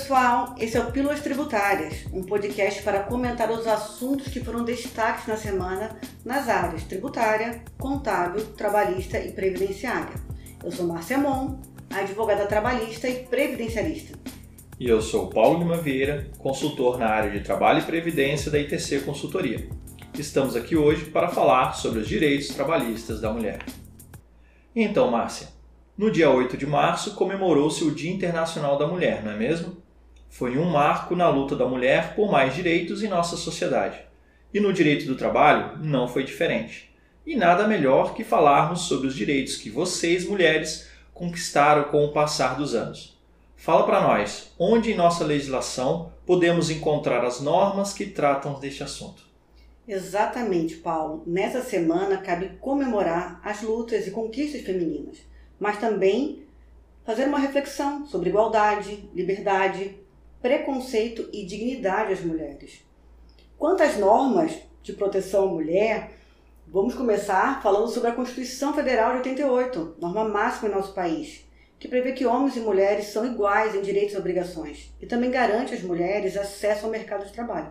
pessoal, esse é o Pílulas Tributárias, um podcast para comentar os assuntos que foram destaques na semana nas áreas tributária, contábil, trabalhista e previdenciária. Eu sou Márcia Mon, advogada trabalhista e previdencialista. E eu sou Paulo Lima Vieira, consultor na área de trabalho e previdência da ITC Consultoria. Estamos aqui hoje para falar sobre os direitos trabalhistas da mulher. Então, Márcia, no dia 8 de março comemorou-se o Dia Internacional da Mulher, não é mesmo? Foi um marco na luta da mulher por mais direitos em nossa sociedade. E no direito do trabalho não foi diferente. E nada melhor que falarmos sobre os direitos que vocês, mulheres, conquistaram com o passar dos anos. Fala para nós, onde em nossa legislação podemos encontrar as normas que tratam deste assunto? Exatamente, Paulo. Nessa semana cabe comemorar as lutas e conquistas femininas, mas também fazer uma reflexão sobre igualdade, liberdade, preconceito e dignidade às mulheres. Quanto às normas de proteção à mulher, vamos começar falando sobre a Constituição Federal de 88, norma máxima em nosso país que prevê que homens e mulheres são iguais em direitos e obrigações e também garante às mulheres acesso ao mercado de trabalho.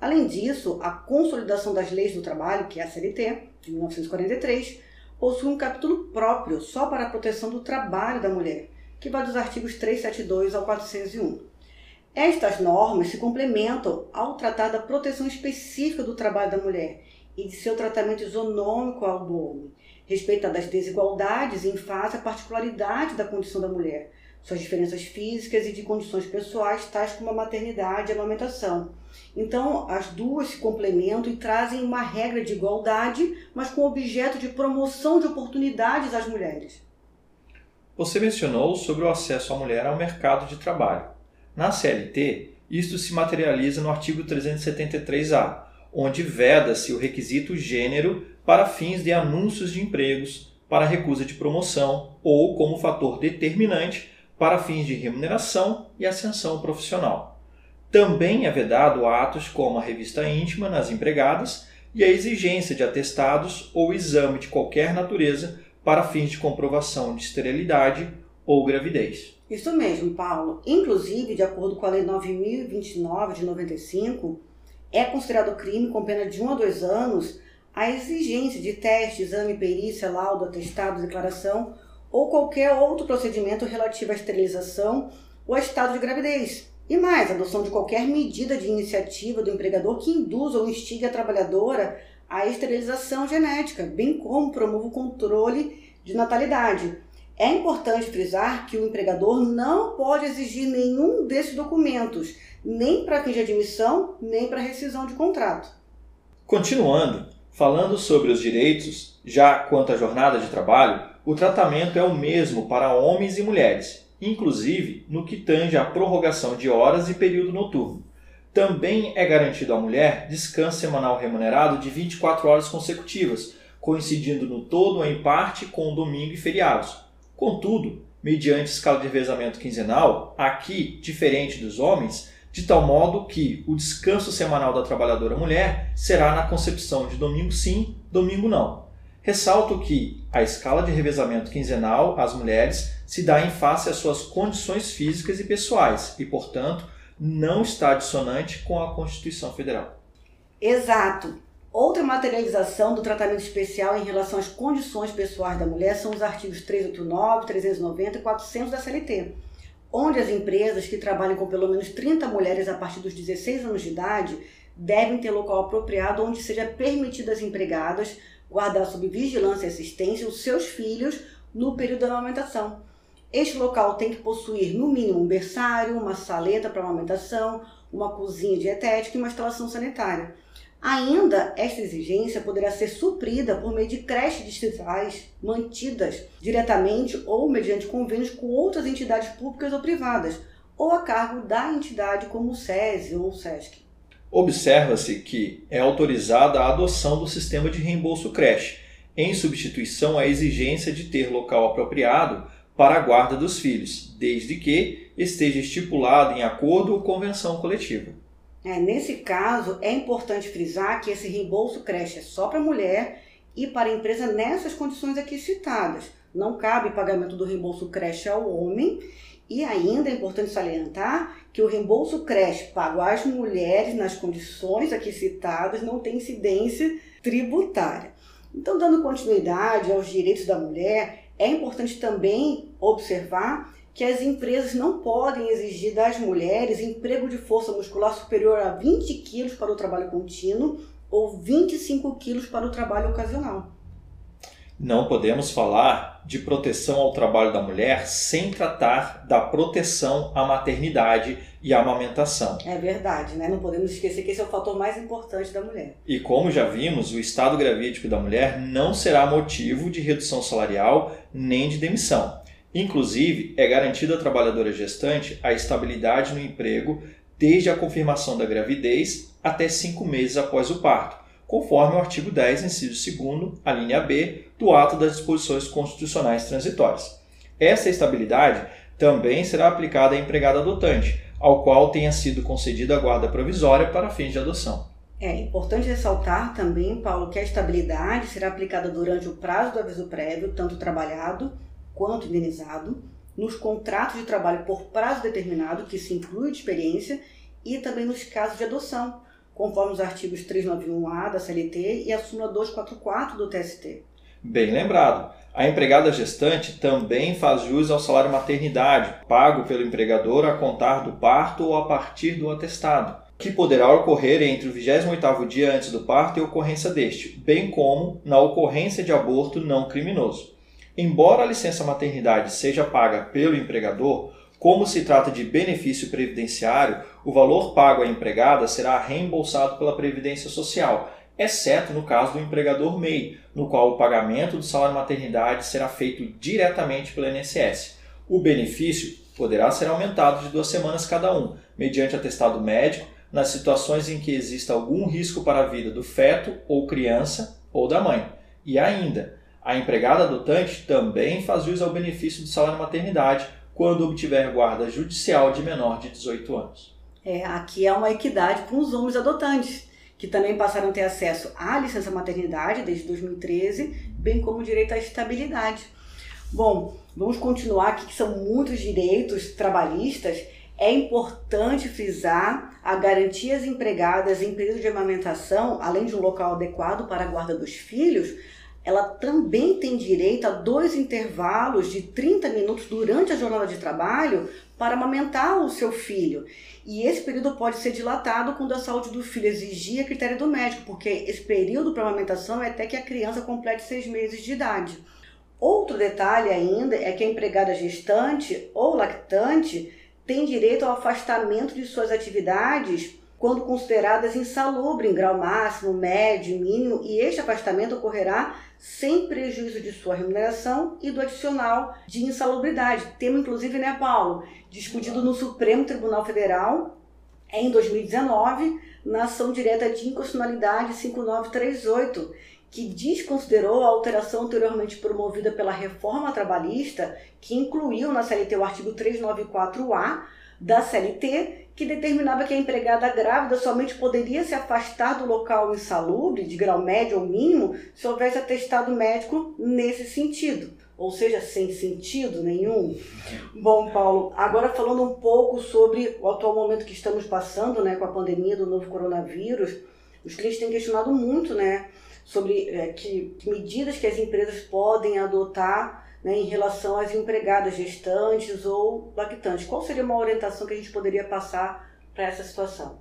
Além disso, a Consolidação das Leis do Trabalho, que é a CLT, de 1943, possui um capítulo próprio só para a proteção do trabalho da mulher, que vai dos artigos 372 ao 401. Estas normas se complementam ao tratar da proteção específica do trabalho da mulher e de seu tratamento isonômico ao do homem, respeitando as desigualdades em face à particularidade da condição da mulher, suas diferenças físicas e de condições pessoais, tais como a maternidade e a amamentação. Então, as duas se complementam e trazem uma regra de igualdade, mas com objeto de promoção de oportunidades às mulheres. Você mencionou sobre o acesso à mulher ao mercado de trabalho. Na CLT, isto se materializa no artigo 373-A, onde veda-se o requisito gênero para fins de anúncios de empregos, para recusa de promoção ou como fator determinante para fins de remuneração e ascensão profissional. Também é vedado atos como a revista íntima nas empregadas e a exigência de atestados ou exame de qualquer natureza para fins de comprovação de esterilidade ou gravidez. Isso mesmo, Paulo. Inclusive, de acordo com a Lei 9029 de 95, é considerado crime com pena de 1 a 2 anos a exigência de teste, exame, perícia, laudo, atestado, declaração ou qualquer outro procedimento relativo à esterilização ou a estado de gravidez. E mais, a adoção de qualquer medida de iniciativa do empregador que induza ou instigue a trabalhadora à esterilização genética, bem como promova o controle de natalidade. É importante frisar que o empregador não pode exigir nenhum desses documentos, nem para fins de admissão, nem para rescisão de contrato. Continuando, falando sobre os direitos, já quanto à jornada de trabalho, o tratamento é o mesmo para homens e mulheres, inclusive no que tange à prorrogação de horas e período noturno. Também é garantido à mulher descanso semanal remunerado de 24 horas consecutivas, coincidindo no todo ou em parte com domingo e feriados. Contudo, mediante escala de revezamento quinzenal, aqui, diferente dos homens, de tal modo que o descanso semanal da trabalhadora mulher será na concepção de domingo sim, domingo não. Ressalto que a escala de revezamento quinzenal às mulheres se dá em face às suas condições físicas e pessoais e, portanto, não está dissonante com a Constituição Federal. Exato. Outra materialização do tratamento especial em relação às condições pessoais da mulher são os artigos 389, 390 e 400 da CLT onde as empresas que trabalham com pelo menos 30 mulheres a partir dos 16 anos de idade devem ter local apropriado onde seja permitido às empregadas guardar sob vigilância e assistência os seus filhos no período da amamentação. Este local tem que possuir, no mínimo, um berçário, uma saleta para amamentação, uma cozinha dietética e uma instalação sanitária. Ainda, esta exigência poderá ser suprida por meio de creches distritais mantidas diretamente ou mediante convênios com outras entidades públicas ou privadas, ou a cargo da entidade como o SESI ou o SESC. Observa-se que é autorizada a adoção do sistema de reembolso creche, em substituição à exigência de ter local apropriado para a guarda dos filhos, desde que esteja estipulado em acordo ou convenção coletiva. É, nesse caso, é importante frisar que esse reembolso creche é só para mulher e para a empresa nessas condições aqui citadas. Não cabe pagamento do reembolso creche ao homem E ainda é importante salientar que o reembolso creche pago às mulheres nas condições aqui citadas não tem incidência tributária. Então, dando continuidade aos direitos da mulher, é importante também observar que as empresas não podem exigir das mulheres emprego de força muscular superior a 20 quilos para o trabalho contínuo ou 25 quilos para o trabalho ocasional. Não podemos falar de proteção ao trabalho da mulher sem tratar da proteção à maternidade e à amamentação. É verdade, né? Não podemos esquecer que esse é o fator mais importante da mulher. E como já vimos, o estado gravídico da mulher não será motivo de redução salarial nem de demissão. Inclusive, é garantida à trabalhadora gestante a estabilidade no emprego desde a confirmação da gravidez até cinco meses após o parto conforme o artigo 10, inciso 2, a linha B, do ato das disposições constitucionais transitórias. Essa estabilidade também será aplicada à empregada adotante, ao qual tenha sido concedida a guarda provisória para fins de adoção. É importante ressaltar também, Paulo, que a estabilidade será aplicada durante o prazo do aviso prévio, tanto trabalhado quanto indenizado, nos contratos de trabalho por prazo determinado, que se inclui de experiência, e também nos casos de adoção, conforme os artigos 391A da CLT e a súmula 244 do TST. Bem lembrado. A empregada gestante também faz jus ao salário maternidade, pago pelo empregador a contar do parto ou a partir do atestado, que poderá ocorrer entre o 28º dia antes do parto e a ocorrência deste, bem como na ocorrência de aborto não criminoso. Embora a licença maternidade seja paga pelo empregador, como se trata de benefício previdenciário, o valor pago à empregada será reembolsado pela Previdência Social, exceto no caso do empregador MEI, no qual o pagamento do salário maternidade será feito diretamente pelo INSS. O benefício poderá ser aumentado de duas semanas cada um, mediante atestado médico, nas situações em que exista algum risco para a vida do feto ou criança ou da mãe. E ainda, a empregada adotante também faz jus ao benefício do salário maternidade quando obtiver guarda judicial de menor de 18 anos. É, aqui há uma equidade com os homens adotantes, que também passaram a ter acesso à licença maternidade desde 2013, bem como direito à estabilidade. Bom, vamos continuar aqui, que são muitos direitos trabalhistas. É importante frisar a garantias empregadas em período de amamentação, além de um local adequado para a guarda dos filhos, ela também tem direito a dois intervalos de 30 minutos durante a jornada de trabalho para amamentar o seu filho. E esse período pode ser dilatado quando a saúde do filho exigir a critério do médico, porque esse período para amamentação é até que a criança complete seis meses de idade. Outro detalhe ainda é que a empregada gestante ou lactante tem direito ao afastamento de suas atividades quando consideradas insalubres em grau máximo, médio, mínimo, e este afastamento ocorrerá sem prejuízo de sua remuneração e do adicional de insalubridade. Tema, inclusive, né, Paulo, discutido no Supremo Tribunal Federal em 2019, na ação direta de inconstitucionalidade 5938, que desconsiderou a alteração anteriormente promovida pela reforma trabalhista, que incluiu na CLT o artigo 394A da CLT, que determinava que a empregada grávida somente poderia se afastar do local insalubre, de grau médio ou mínimo, se houvesse atestado médico nesse sentido. Ou seja, sem sentido nenhum. Bom, Paulo, agora falando um pouco sobre o atual momento que estamos passando, né, com a pandemia do novo coronavírus, os clientes têm questionado muito, né, sobre é, que, medidas que as empresas podem adotar né, em relação às empregadas gestantes ou lactantes. Qual seria uma orientação que a gente poderia passar para essa situação?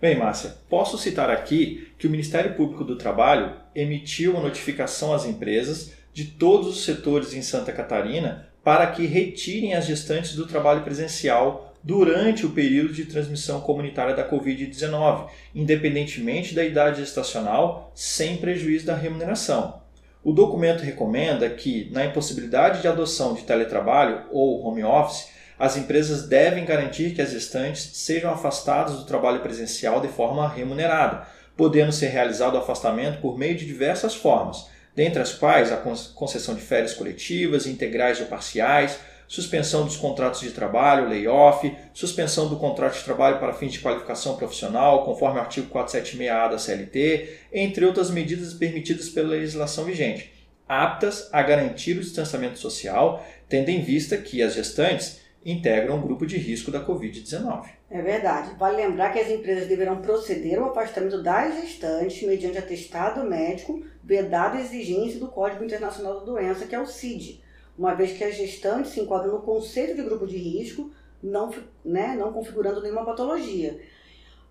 Bem, Márcia, posso citar aqui que o Ministério Público do Trabalho emitiu uma notificação às empresas de todos os setores em Santa Catarina para que retirem as gestantes do trabalho presencial durante o período de transmissão comunitária da Covid-19, independentemente da idade gestacional, sem prejuízo da remuneração. O documento recomenda que, na impossibilidade de adoção de teletrabalho ou home office, as empresas devem garantir que as gestantes sejam afastadas do trabalho presencial de forma remunerada, podendo ser realizado o afastamento por meio de diversas formas, dentre as quais a concessão de férias coletivas, integrais ou parciais, suspensão dos contratos de trabalho, layoff, suspensão do contrato de trabalho para fins de qualificação profissional, conforme o artigo 476A da CLT, entre outras medidas permitidas pela legislação vigente, aptas a garantir o distanciamento social, tendo em vista que as gestantes integram um grupo de risco da Covid-19. É verdade. Vale lembrar que as empresas deverão proceder ao afastamento das gestantes mediante atestado médico, vedado exigência do Código Internacional da Doença, que é o CID, uma vez que as gestantes se enquadram no conceito de grupo de risco, não, né, não configurando nenhuma patologia.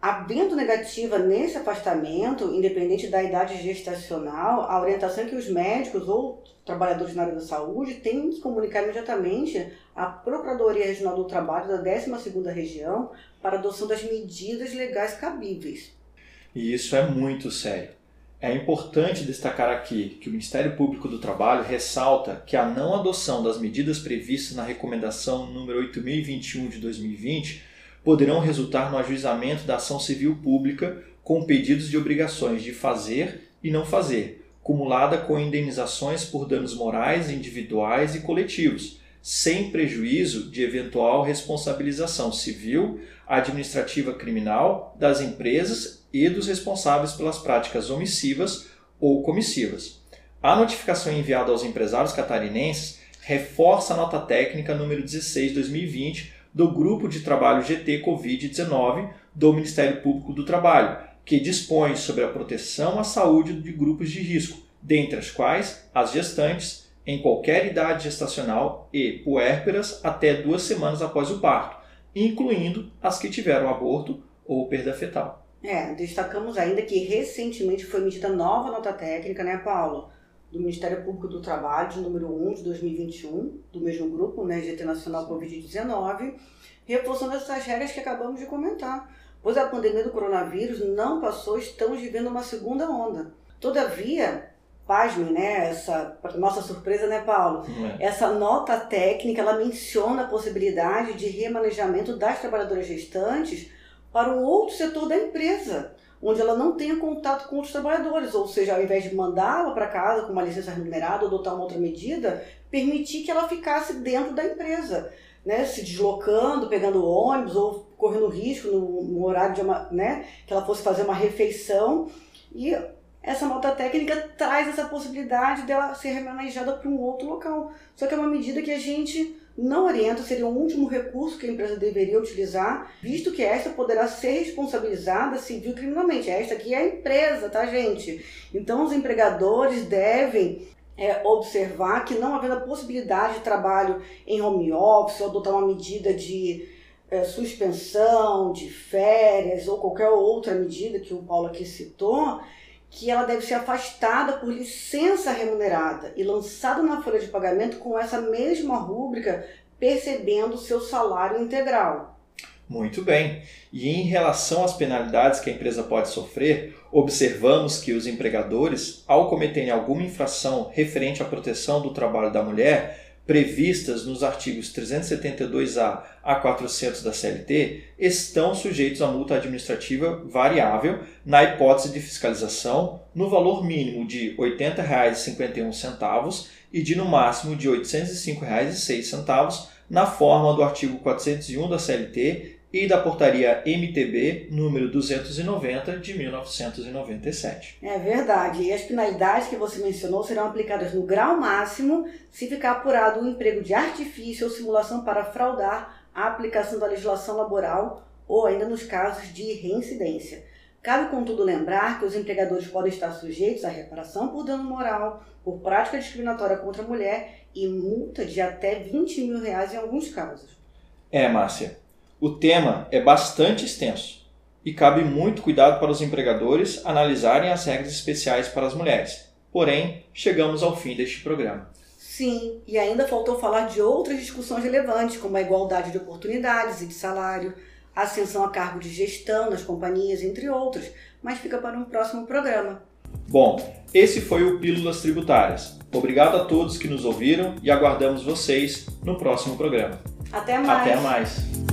Havendo negativa nesse afastamento, independente da idade gestacional, a orientação é que os médicos ou trabalhadores na área da saúde têm que comunicar imediatamente à Procuradoria Regional do Trabalho da 12ª Região para adoção das medidas legais cabíveis. E isso é muito sério. É importante destacar aqui que o Ministério Público do Trabalho ressalta que a não adoção das medidas previstas na recomendação número 8021 de 2020 poderão resultar no ajuizamento da ação civil pública com pedidos de obrigações de fazer e não fazer, cumulada com indenizações por danos morais individuais e coletivos, sem prejuízo de eventual responsabilização civil, administrativa criminal das empresas e dos responsáveis pelas práticas omissivas ou comissivas. A notificação enviada aos empresários catarinenses reforça a nota técnica número 16/2020 do Grupo de Trabalho GT Covid-19 do Ministério Público do Trabalho, que dispõe sobre a proteção à saúde de grupos de risco, dentre as quais as gestantes em qualquer idade gestacional e puérperas até duas semanas após o parto, incluindo as que tiveram aborto ou perda fetal. É, destacamos ainda que recentemente foi emitida nova nota técnica, né, Paulo? do Ministério Público do Trabalho, de número 1 de 2021, do mesmo grupo, né, GT Nacional Covid-19, reforçando essas regras que acabamos de comentar. Pois a pandemia do coronavírus não passou, estamos vivendo uma segunda onda. Todavia, pasme, né, essa, nossa surpresa, né, Paulo? É. Essa nota técnica, ela menciona a possibilidade de remanejamento das trabalhadoras gestantes para um outro setor da empresa, onde ela não tenha contato com outros trabalhadores, ou seja, ao invés de mandá-la para casa com uma licença remunerada ou adotar uma outra medida, permitir que ela ficasse dentro da empresa, né, se deslocando, pegando ônibus ou correndo risco no, no horário de uma, né, que ela fosse fazer uma refeição e essa nota técnica traz essa possibilidade dela ser remanejada para um outro local. Só que é uma medida que a gente não orienta, seria o último recurso que a empresa deveria utilizar, visto que esta poderá ser responsabilizada civil criminalmente. Esta aqui é a empresa, tá, gente? Então, os empregadores devem é, observar que não havendo a possibilidade de trabalho em home office ou adotar uma medida de é, suspensão, de férias ou qualquer outra medida que o Paulo aqui citou, que ela deve ser afastada por licença remunerada e lançada na folha de pagamento com essa mesma rúbrica, percebendo seu salário integral. Muito bem. E em relação às penalidades que a empresa pode sofrer, observamos que os empregadores, ao cometerem alguma infração referente à proteção do trabalho da mulher, previstas nos artigos 372A a 400 da CLT estão sujeitos a multa administrativa variável na hipótese de fiscalização no valor mínimo de R$ 80,51 e de no máximo de R$ 805,06 na forma do artigo 401 da CLT e da portaria MTB número 290 de 1997. É verdade. E as penalidades que você mencionou serão aplicadas no grau máximo se ficar apurado o emprego de artifício ou simulação para fraudar a aplicação da legislação laboral ou ainda nos casos de reincidência. Cabe, contudo, lembrar que os empregadores podem estar sujeitos à reparação por dano moral, por prática discriminatória contra a mulher e multa de até 20 mil reais em alguns casos. É, Márcia. O tema é bastante extenso e cabe muito cuidado para os empregadores analisarem as regras especiais para as mulheres. Porém, chegamos ao fim deste programa. Sim, e ainda faltou falar de outras discussões relevantes, como a igualdade de oportunidades e de salário, a ascensão a cargo de gestão nas companhias, entre outros, mas fica para um próximo programa. Bom, esse foi o Pílulas Tributárias. Obrigado a todos que nos ouviram e aguardamos vocês no próximo programa. Até mais. Até mais.